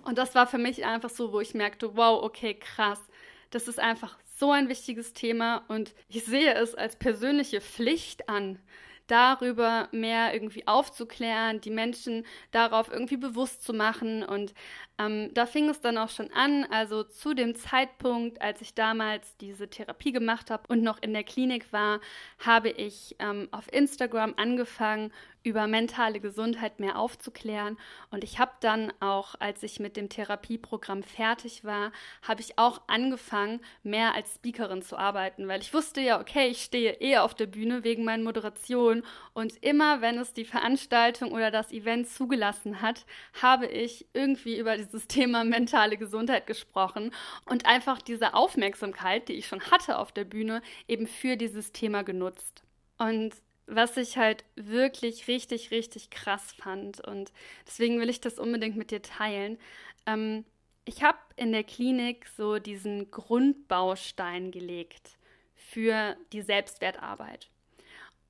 und das war für mich einfach so, wo ich merkte, wow, okay, krass. Das ist einfach so ein wichtiges Thema und ich sehe es als persönliche Pflicht an, darüber mehr irgendwie aufzuklären, die Menschen darauf irgendwie bewusst zu machen. Und ähm, da fing es dann auch schon an, also zu dem Zeitpunkt, als ich damals diese Therapie gemacht habe und noch in der Klinik war, habe ich ähm, auf Instagram angefangen, über mentale Gesundheit mehr aufzuklären. Und ich habe dann auch, als ich mit dem Therapieprogramm fertig war, habe ich auch angefangen, mehr als Speakerin zu arbeiten, weil ich wusste ja, okay, ich stehe eher auf der Bühne wegen meiner Moderation. Und immer, wenn es die Veranstaltung oder das Event zugelassen hat, habe ich irgendwie über dieses Thema mentale Gesundheit gesprochen und einfach diese Aufmerksamkeit, die ich schon hatte auf der Bühne, eben für dieses Thema genutzt. Und was ich halt wirklich richtig, richtig krass fand. Und deswegen will ich das unbedingt mit dir teilen. Ähm, ich habe in der Klinik so diesen Grundbaustein gelegt für die Selbstwertarbeit.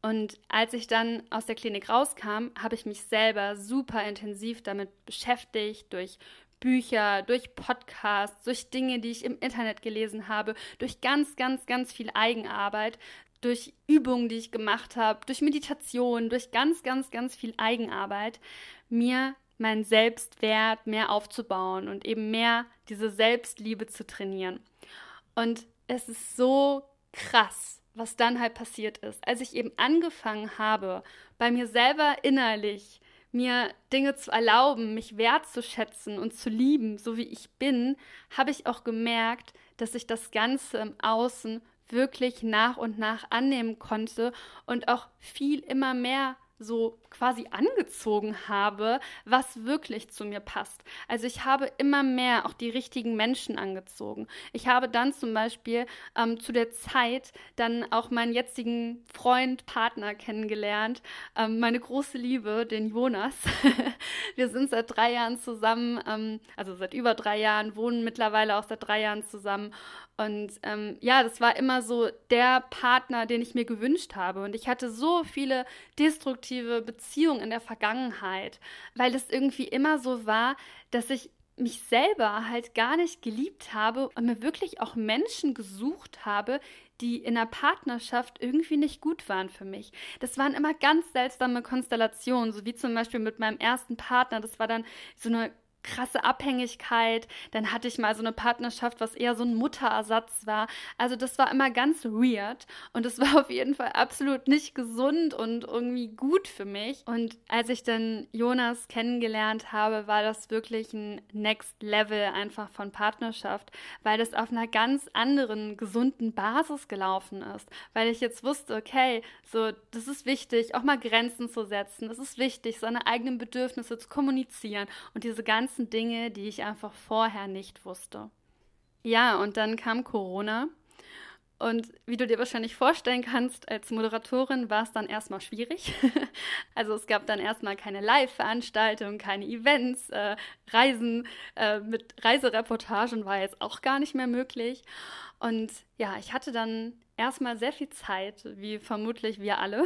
Und als ich dann aus der Klinik rauskam, habe ich mich selber super intensiv damit beschäftigt, durch Bücher, durch Podcasts, durch Dinge, die ich im Internet gelesen habe, durch ganz, ganz, ganz viel Eigenarbeit, durch Übungen, die ich gemacht habe, durch Meditation, durch ganz, ganz, ganz viel Eigenarbeit, mir meinen Selbstwert mehr aufzubauen und eben mehr diese Selbstliebe zu trainieren. Und es ist so krass, was dann halt passiert ist. Als ich eben angefangen habe, bei mir selber innerlich mir Dinge zu erlauben, mich wertzuschätzen und zu lieben, so wie ich bin, habe ich auch gemerkt, dass ich das Ganze im Außen wirklich nach und nach annehmen konnte und auch viel immer mehr so quasi angezogen habe, was wirklich zu mir passt. Also ich habe immer mehr auch die richtigen Menschen angezogen. Ich habe dann zum Beispiel ähm, zu der Zeit dann auch meinen jetzigen Freund, Partner kennengelernt, ähm, meine große Liebe, den Jonas. Wir sind seit drei Jahren zusammen, ähm, also seit über drei Jahren, wohnen mittlerweile auch seit drei Jahren zusammen. Und ähm, ja, das war immer so der Partner, den ich mir gewünscht habe. Und ich hatte so viele destruktive Beziehungen Beziehung in der Vergangenheit, weil es irgendwie immer so war, dass ich mich selber halt gar nicht geliebt habe und mir wirklich auch Menschen gesucht habe, die in der Partnerschaft irgendwie nicht gut waren für mich. Das waren immer ganz seltsame Konstellationen, so wie zum Beispiel mit meinem ersten Partner. Das war dann so eine krasse Abhängigkeit. Dann hatte ich mal so eine Partnerschaft, was eher so ein Mutterersatz war. Also das war immer ganz weird und es war auf jeden Fall absolut nicht gesund und irgendwie gut für mich. Und als ich dann Jonas kennengelernt habe, war das wirklich ein Next Level einfach von Partnerschaft, weil das auf einer ganz anderen gesunden Basis gelaufen ist, weil ich jetzt wusste, okay, so das ist wichtig, auch mal Grenzen zu setzen. Es ist wichtig, seine eigenen Bedürfnisse zu kommunizieren und diese ganzen Dinge, die ich einfach vorher nicht wusste. Ja, und dann kam Corona. Und wie du dir wahrscheinlich vorstellen kannst, als Moderatorin war es dann erstmal schwierig. also es gab dann erstmal keine Live-Veranstaltungen, keine Events, äh, Reisen äh, mit Reisereportagen war jetzt auch gar nicht mehr möglich. Und ja, ich hatte dann erstmal sehr viel Zeit, wie vermutlich wir alle.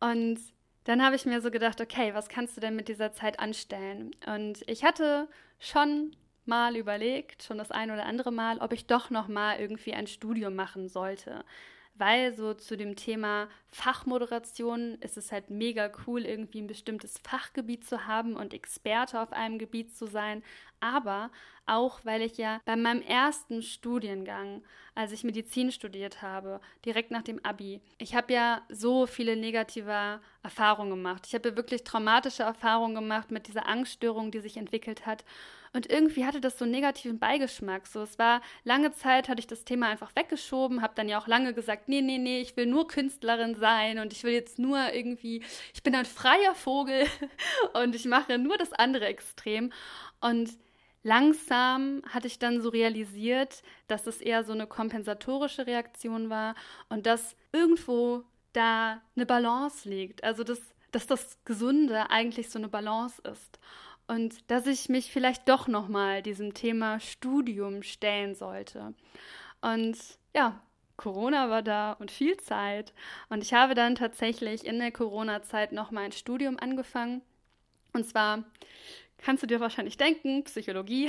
Und dann habe ich mir so gedacht, okay, was kannst du denn mit dieser Zeit anstellen? Und ich hatte schon mal überlegt, schon das ein oder andere Mal, ob ich doch noch mal irgendwie ein Studium machen sollte weil so zu dem Thema Fachmoderation ist es halt mega cool, irgendwie ein bestimmtes Fachgebiet zu haben und Experte auf einem Gebiet zu sein. Aber auch, weil ich ja bei meinem ersten Studiengang, als ich Medizin studiert habe, direkt nach dem Abi, ich habe ja so viele negative Erfahrungen gemacht. Ich habe ja wirklich traumatische Erfahrungen gemacht mit dieser Angststörung, die sich entwickelt hat. Und irgendwie hatte das so einen negativen Beigeschmack. So, es war lange Zeit, hatte ich das Thema einfach weggeschoben, habe dann ja auch lange gesagt, nee, nee, nee, ich will nur Künstlerin sein und ich will jetzt nur irgendwie, ich bin ein freier Vogel und ich mache nur das andere Extrem. Und langsam hatte ich dann so realisiert, dass es eher so eine kompensatorische Reaktion war und dass irgendwo da eine Balance liegt. Also dass, dass das Gesunde eigentlich so eine Balance ist und dass ich mich vielleicht doch noch mal diesem Thema Studium stellen sollte. Und ja, Corona war da und viel Zeit und ich habe dann tatsächlich in der Corona-Zeit noch mein Studium angefangen. Und zwar kannst du dir wahrscheinlich denken, Psychologie.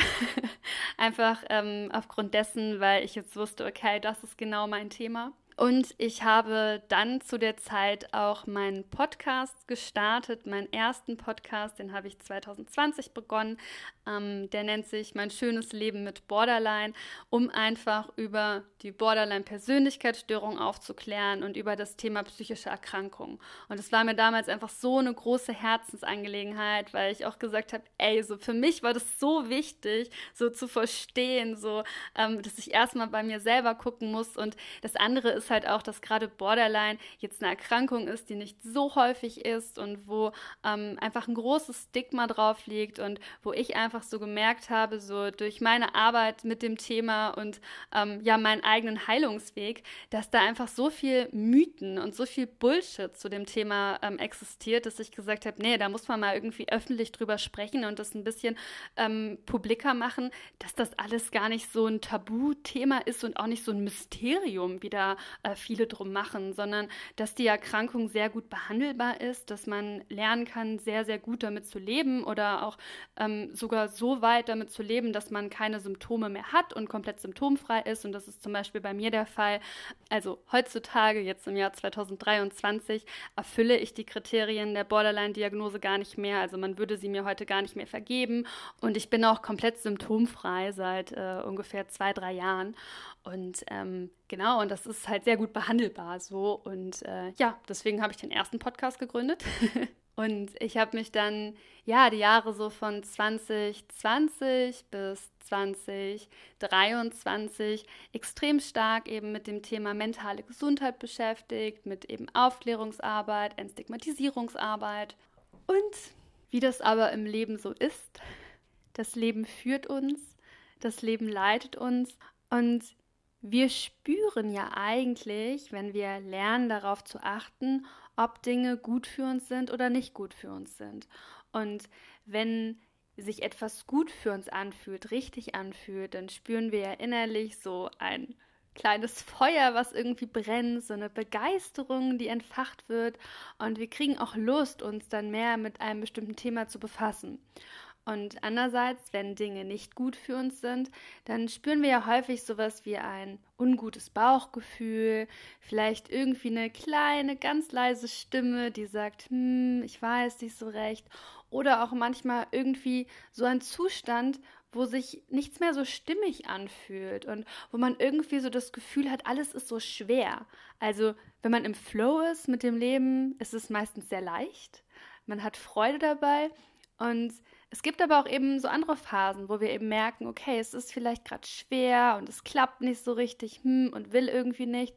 Einfach ähm, aufgrund dessen, weil ich jetzt wusste, okay, das ist genau mein Thema. Und ich habe dann zu der Zeit auch meinen Podcast gestartet, meinen ersten Podcast, den habe ich 2020 begonnen. Ähm, der nennt sich Mein schönes Leben mit Borderline, um einfach über die Borderline-Persönlichkeitsstörung aufzuklären und über das Thema psychische Erkrankungen. Und es war mir damals einfach so eine große Herzensangelegenheit, weil ich auch gesagt habe, ey, so für mich war das so wichtig, so zu verstehen, so, ähm, dass ich erstmal bei mir selber gucken muss. Und das andere ist halt auch, dass gerade Borderline jetzt eine Erkrankung ist, die nicht so häufig ist und wo ähm, einfach ein großes Stigma drauf liegt und wo ich einfach so gemerkt habe, so durch meine Arbeit mit dem Thema und ähm, ja, meinen eigenen Heilungsweg, dass da einfach so viel Mythen und so viel Bullshit zu dem Thema ähm, existiert, dass ich gesagt habe, nee, da muss man mal irgendwie öffentlich drüber sprechen und das ein bisschen ähm, publiker machen, dass das alles gar nicht so ein Tabuthema ist und auch nicht so ein Mysterium, wie da äh, viele drum machen, sondern dass die Erkrankung sehr gut behandelbar ist, dass man lernen kann, sehr, sehr gut damit zu leben oder auch ähm, sogar so weit damit zu leben, dass man keine Symptome mehr hat und komplett symptomfrei ist. Und das ist zum Beispiel bei mir der Fall. Also heutzutage, jetzt im Jahr 2023, erfülle ich die Kriterien der Borderline-Diagnose gar nicht mehr. Also man würde sie mir heute gar nicht mehr vergeben. Und ich bin auch komplett symptomfrei seit äh, ungefähr zwei, drei Jahren. Und ähm, genau, und das ist halt sehr gut behandelbar so. Und äh, ja, deswegen habe ich den ersten Podcast gegründet. und ich habe mich dann, ja, die Jahre so von 2020 bis 2023 extrem stark eben mit dem Thema mentale Gesundheit beschäftigt, mit eben Aufklärungsarbeit, Entstigmatisierungsarbeit. Und wie das aber im Leben so ist, das Leben führt uns, das Leben leitet uns und wir spüren ja eigentlich, wenn wir lernen darauf zu achten, ob Dinge gut für uns sind oder nicht gut für uns sind. Und wenn sich etwas gut für uns anfühlt, richtig anfühlt, dann spüren wir ja innerlich so ein kleines Feuer, was irgendwie brennt, so eine Begeisterung, die entfacht wird und wir kriegen auch Lust, uns dann mehr mit einem bestimmten Thema zu befassen. Und andererseits, wenn Dinge nicht gut für uns sind, dann spüren wir ja häufig sowas wie ein ungutes Bauchgefühl, vielleicht irgendwie eine kleine, ganz leise Stimme, die sagt, hm, ich weiß nicht so recht. oder auch manchmal irgendwie so ein Zustand, wo sich nichts mehr so stimmig anfühlt und wo man irgendwie so das Gefühl hat, alles ist so schwer. Also, wenn man im Flow ist mit dem Leben, ist es meistens sehr leicht. Man hat Freude dabei und es gibt aber auch eben so andere Phasen, wo wir eben merken, okay, es ist vielleicht gerade schwer und es klappt nicht so richtig hm, und will irgendwie nicht.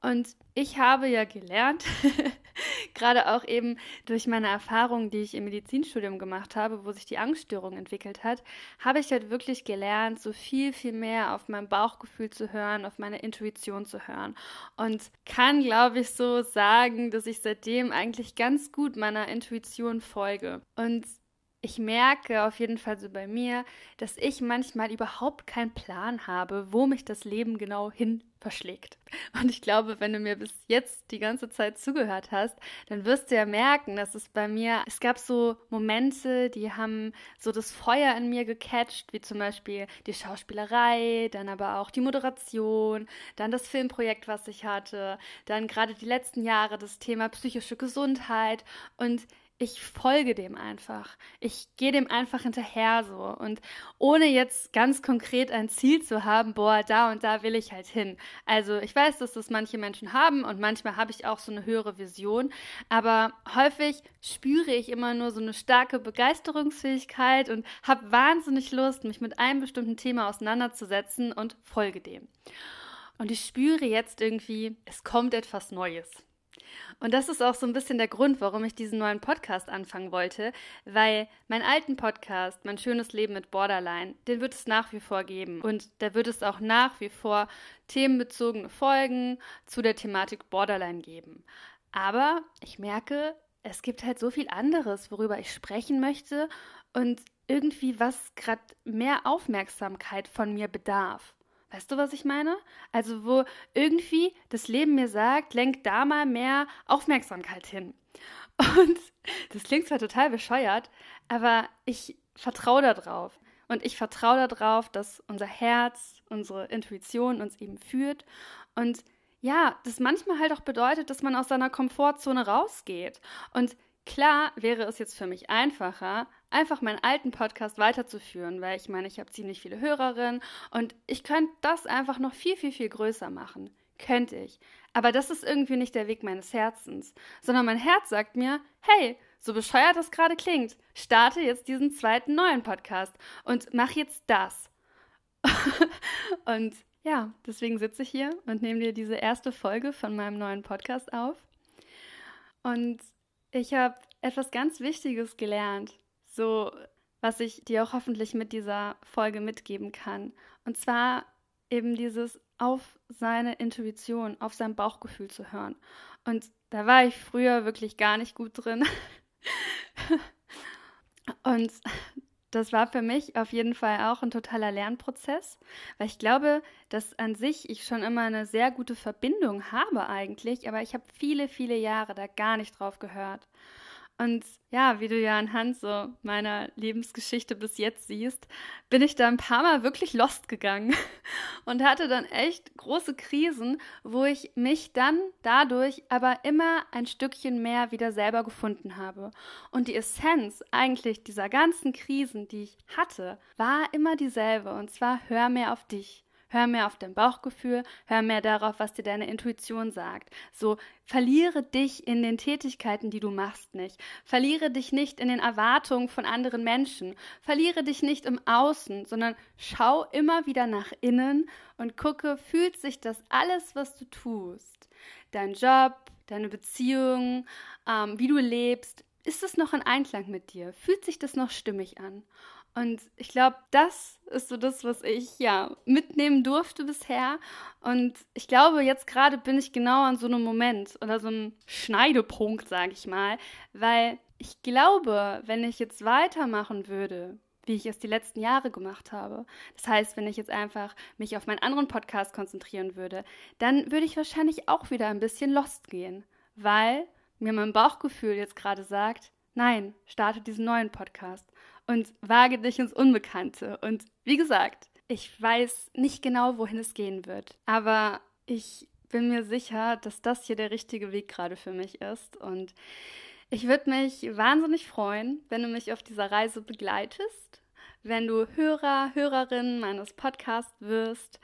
Und ich habe ja gelernt, gerade auch eben durch meine Erfahrungen, die ich im Medizinstudium gemacht habe, wo sich die Angststörung entwickelt hat, habe ich halt wirklich gelernt, so viel, viel mehr auf mein Bauchgefühl zu hören, auf meine Intuition zu hören. Und kann, glaube ich, so sagen, dass ich seitdem eigentlich ganz gut meiner Intuition folge. Und ich merke auf jeden Fall so bei mir, dass ich manchmal überhaupt keinen Plan habe, wo mich das Leben genau hin verschlägt. Und ich glaube, wenn du mir bis jetzt die ganze Zeit zugehört hast, dann wirst du ja merken, dass es bei mir, es gab so Momente, die haben so das Feuer in mir gecatcht, wie zum Beispiel die Schauspielerei, dann aber auch die Moderation, dann das Filmprojekt, was ich hatte, dann gerade die letzten Jahre das Thema psychische Gesundheit und ich folge dem einfach. Ich gehe dem einfach hinterher so. Und ohne jetzt ganz konkret ein Ziel zu haben, boah, da und da will ich halt hin. Also ich weiß, dass das manche Menschen haben und manchmal habe ich auch so eine höhere Vision. Aber häufig spüre ich immer nur so eine starke Begeisterungsfähigkeit und habe wahnsinnig Lust, mich mit einem bestimmten Thema auseinanderzusetzen und folge dem. Und ich spüre jetzt irgendwie, es kommt etwas Neues. Und das ist auch so ein bisschen der Grund, warum ich diesen neuen Podcast anfangen wollte, weil meinen alten Podcast, Mein schönes Leben mit Borderline, den wird es nach wie vor geben. Und da wird es auch nach wie vor themenbezogene Folgen zu der Thematik Borderline geben. Aber ich merke, es gibt halt so viel anderes, worüber ich sprechen möchte und irgendwie was gerade mehr Aufmerksamkeit von mir bedarf. Weißt du, was ich meine? Also, wo irgendwie das Leben mir sagt, lenk da mal mehr Aufmerksamkeit hin. Und das klingt zwar total bescheuert, aber ich vertraue darauf. Und ich vertraue darauf, dass unser Herz, unsere Intuition uns eben führt. Und ja, das manchmal halt auch bedeutet, dass man aus seiner Komfortzone rausgeht. Und klar wäre es jetzt für mich einfacher, einfach meinen alten Podcast weiterzuführen, weil ich meine, ich habe ziemlich viele Hörerinnen und ich könnte das einfach noch viel, viel, viel größer machen. Könnte ich. Aber das ist irgendwie nicht der Weg meines Herzens, sondern mein Herz sagt mir, hey, so bescheuert das gerade klingt, starte jetzt diesen zweiten neuen Podcast und mach jetzt das. und ja, deswegen sitze ich hier und nehme dir diese erste Folge von meinem neuen Podcast auf. Und ich habe etwas ganz Wichtiges gelernt so was ich dir auch hoffentlich mit dieser Folge mitgeben kann. Und zwar eben dieses auf seine Intuition, auf sein Bauchgefühl zu hören. Und da war ich früher wirklich gar nicht gut drin. Und das war für mich auf jeden Fall auch ein totaler Lernprozess, weil ich glaube, dass an sich ich schon immer eine sehr gute Verbindung habe eigentlich, aber ich habe viele, viele Jahre da gar nicht drauf gehört. Und ja, wie du ja anhand so meiner Lebensgeschichte bis jetzt siehst, bin ich da ein paar Mal wirklich lost gegangen und hatte dann echt große Krisen, wo ich mich dann dadurch aber immer ein Stückchen mehr wieder selber gefunden habe. Und die Essenz eigentlich dieser ganzen Krisen, die ich hatte, war immer dieselbe und zwar hör mehr auf dich. Hör mehr auf dein Bauchgefühl, hör mehr darauf, was dir deine Intuition sagt. So, verliere dich in den Tätigkeiten, die du machst, nicht. Verliere dich nicht in den Erwartungen von anderen Menschen. Verliere dich nicht im Außen, sondern schau immer wieder nach innen und gucke, fühlt sich das alles, was du tust, dein Job, deine Beziehung, ähm, wie du lebst, ist es noch in Einklang mit dir? Fühlt sich das noch stimmig an? Und ich glaube, das ist so das, was ich ja mitnehmen durfte bisher. Und ich glaube, jetzt gerade bin ich genau an so einem Moment oder so einem Schneidepunkt, sage ich mal, weil ich glaube, wenn ich jetzt weitermachen würde, wie ich es die letzten Jahre gemacht habe. Das heißt, wenn ich jetzt einfach mich auf meinen anderen Podcast konzentrieren würde, dann würde ich wahrscheinlich auch wieder ein bisschen lost gehen, weil mir mein Bauchgefühl jetzt gerade sagt, nein, starte diesen neuen Podcast und wage dich ins Unbekannte. Und wie gesagt, ich weiß nicht genau, wohin es gehen wird, aber ich bin mir sicher, dass das hier der richtige Weg gerade für mich ist. Und Ich würde mich wahnsinnig freuen, wenn du mich auf dieser Reise begleitest, wenn du Hörer, Hörerin meines Podcasts wirst,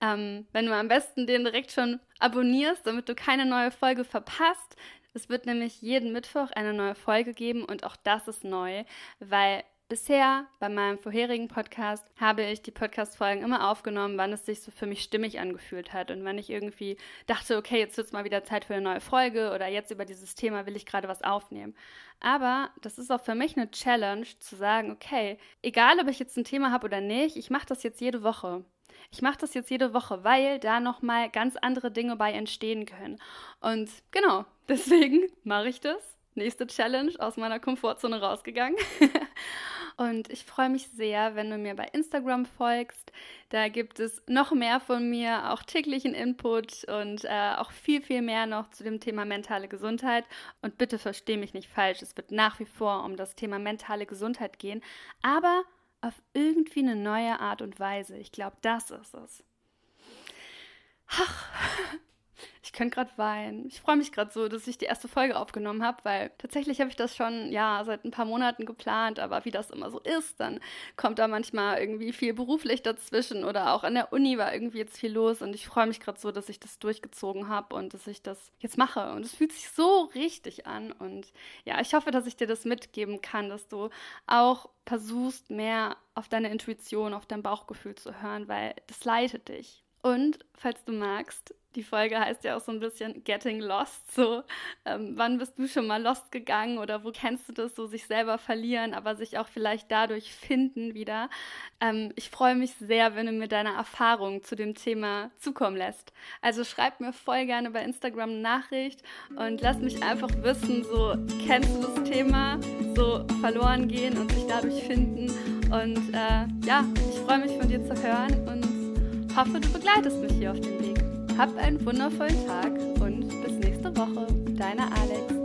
ähm, wenn du am besten den direkt schon abonnierst, damit du keine neue Folge verpasst. Es wird nämlich jeden Mittwoch eine neue Folge geben und auch das ist neu, weil Bisher bei meinem vorherigen Podcast habe ich die Podcast-Folgen immer aufgenommen, wann es sich so für mich stimmig angefühlt hat und wann ich irgendwie dachte, okay, jetzt wird es mal wieder Zeit für eine neue Folge oder jetzt über dieses Thema will ich gerade was aufnehmen. Aber das ist auch für mich eine Challenge zu sagen, okay, egal ob ich jetzt ein Thema habe oder nicht, ich mache das jetzt jede Woche. Ich mache das jetzt jede Woche, weil da nochmal ganz andere Dinge bei entstehen können. Und genau, deswegen mache ich das nächste Challenge aus meiner Komfortzone rausgegangen. und ich freue mich sehr, wenn du mir bei Instagram folgst. Da gibt es noch mehr von mir, auch täglichen Input und äh, auch viel, viel mehr noch zu dem Thema mentale Gesundheit. Und bitte verstehe mich nicht falsch, es wird nach wie vor um das Thema mentale Gesundheit gehen, aber auf irgendwie eine neue Art und Weise. Ich glaube, das ist es. Ach, ich könnte gerade weinen. Ich freue mich gerade so, dass ich die erste Folge aufgenommen habe, weil tatsächlich habe ich das schon, ja, seit ein paar Monaten geplant, aber wie das immer so ist, dann kommt da manchmal irgendwie viel beruflich dazwischen oder auch an der Uni war irgendwie jetzt viel los und ich freue mich gerade so, dass ich das durchgezogen habe und dass ich das jetzt mache und es fühlt sich so richtig an und ja, ich hoffe, dass ich dir das mitgeben kann, dass du auch versuchst, mehr auf deine Intuition, auf dein Bauchgefühl zu hören, weil das leitet dich. Und falls du magst, die Folge heißt ja auch so ein bisschen Getting Lost. So, ähm, wann bist du schon mal lost gegangen oder wo kennst du das, so sich selber verlieren, aber sich auch vielleicht dadurch finden wieder? Ähm, ich freue mich sehr, wenn du mir deine Erfahrungen zu dem Thema zukommen lässt. Also schreib mir voll gerne bei Instagram eine Nachricht und lass mich einfach wissen, so kennst du das Thema, so verloren gehen und sich dadurch finden. Und äh, ja, ich freue mich von dir zu hören und hoffe, du begleitest mich hier auf dem Weg. Hab einen wundervollen Tag und bis nächste Woche. Deine Alex.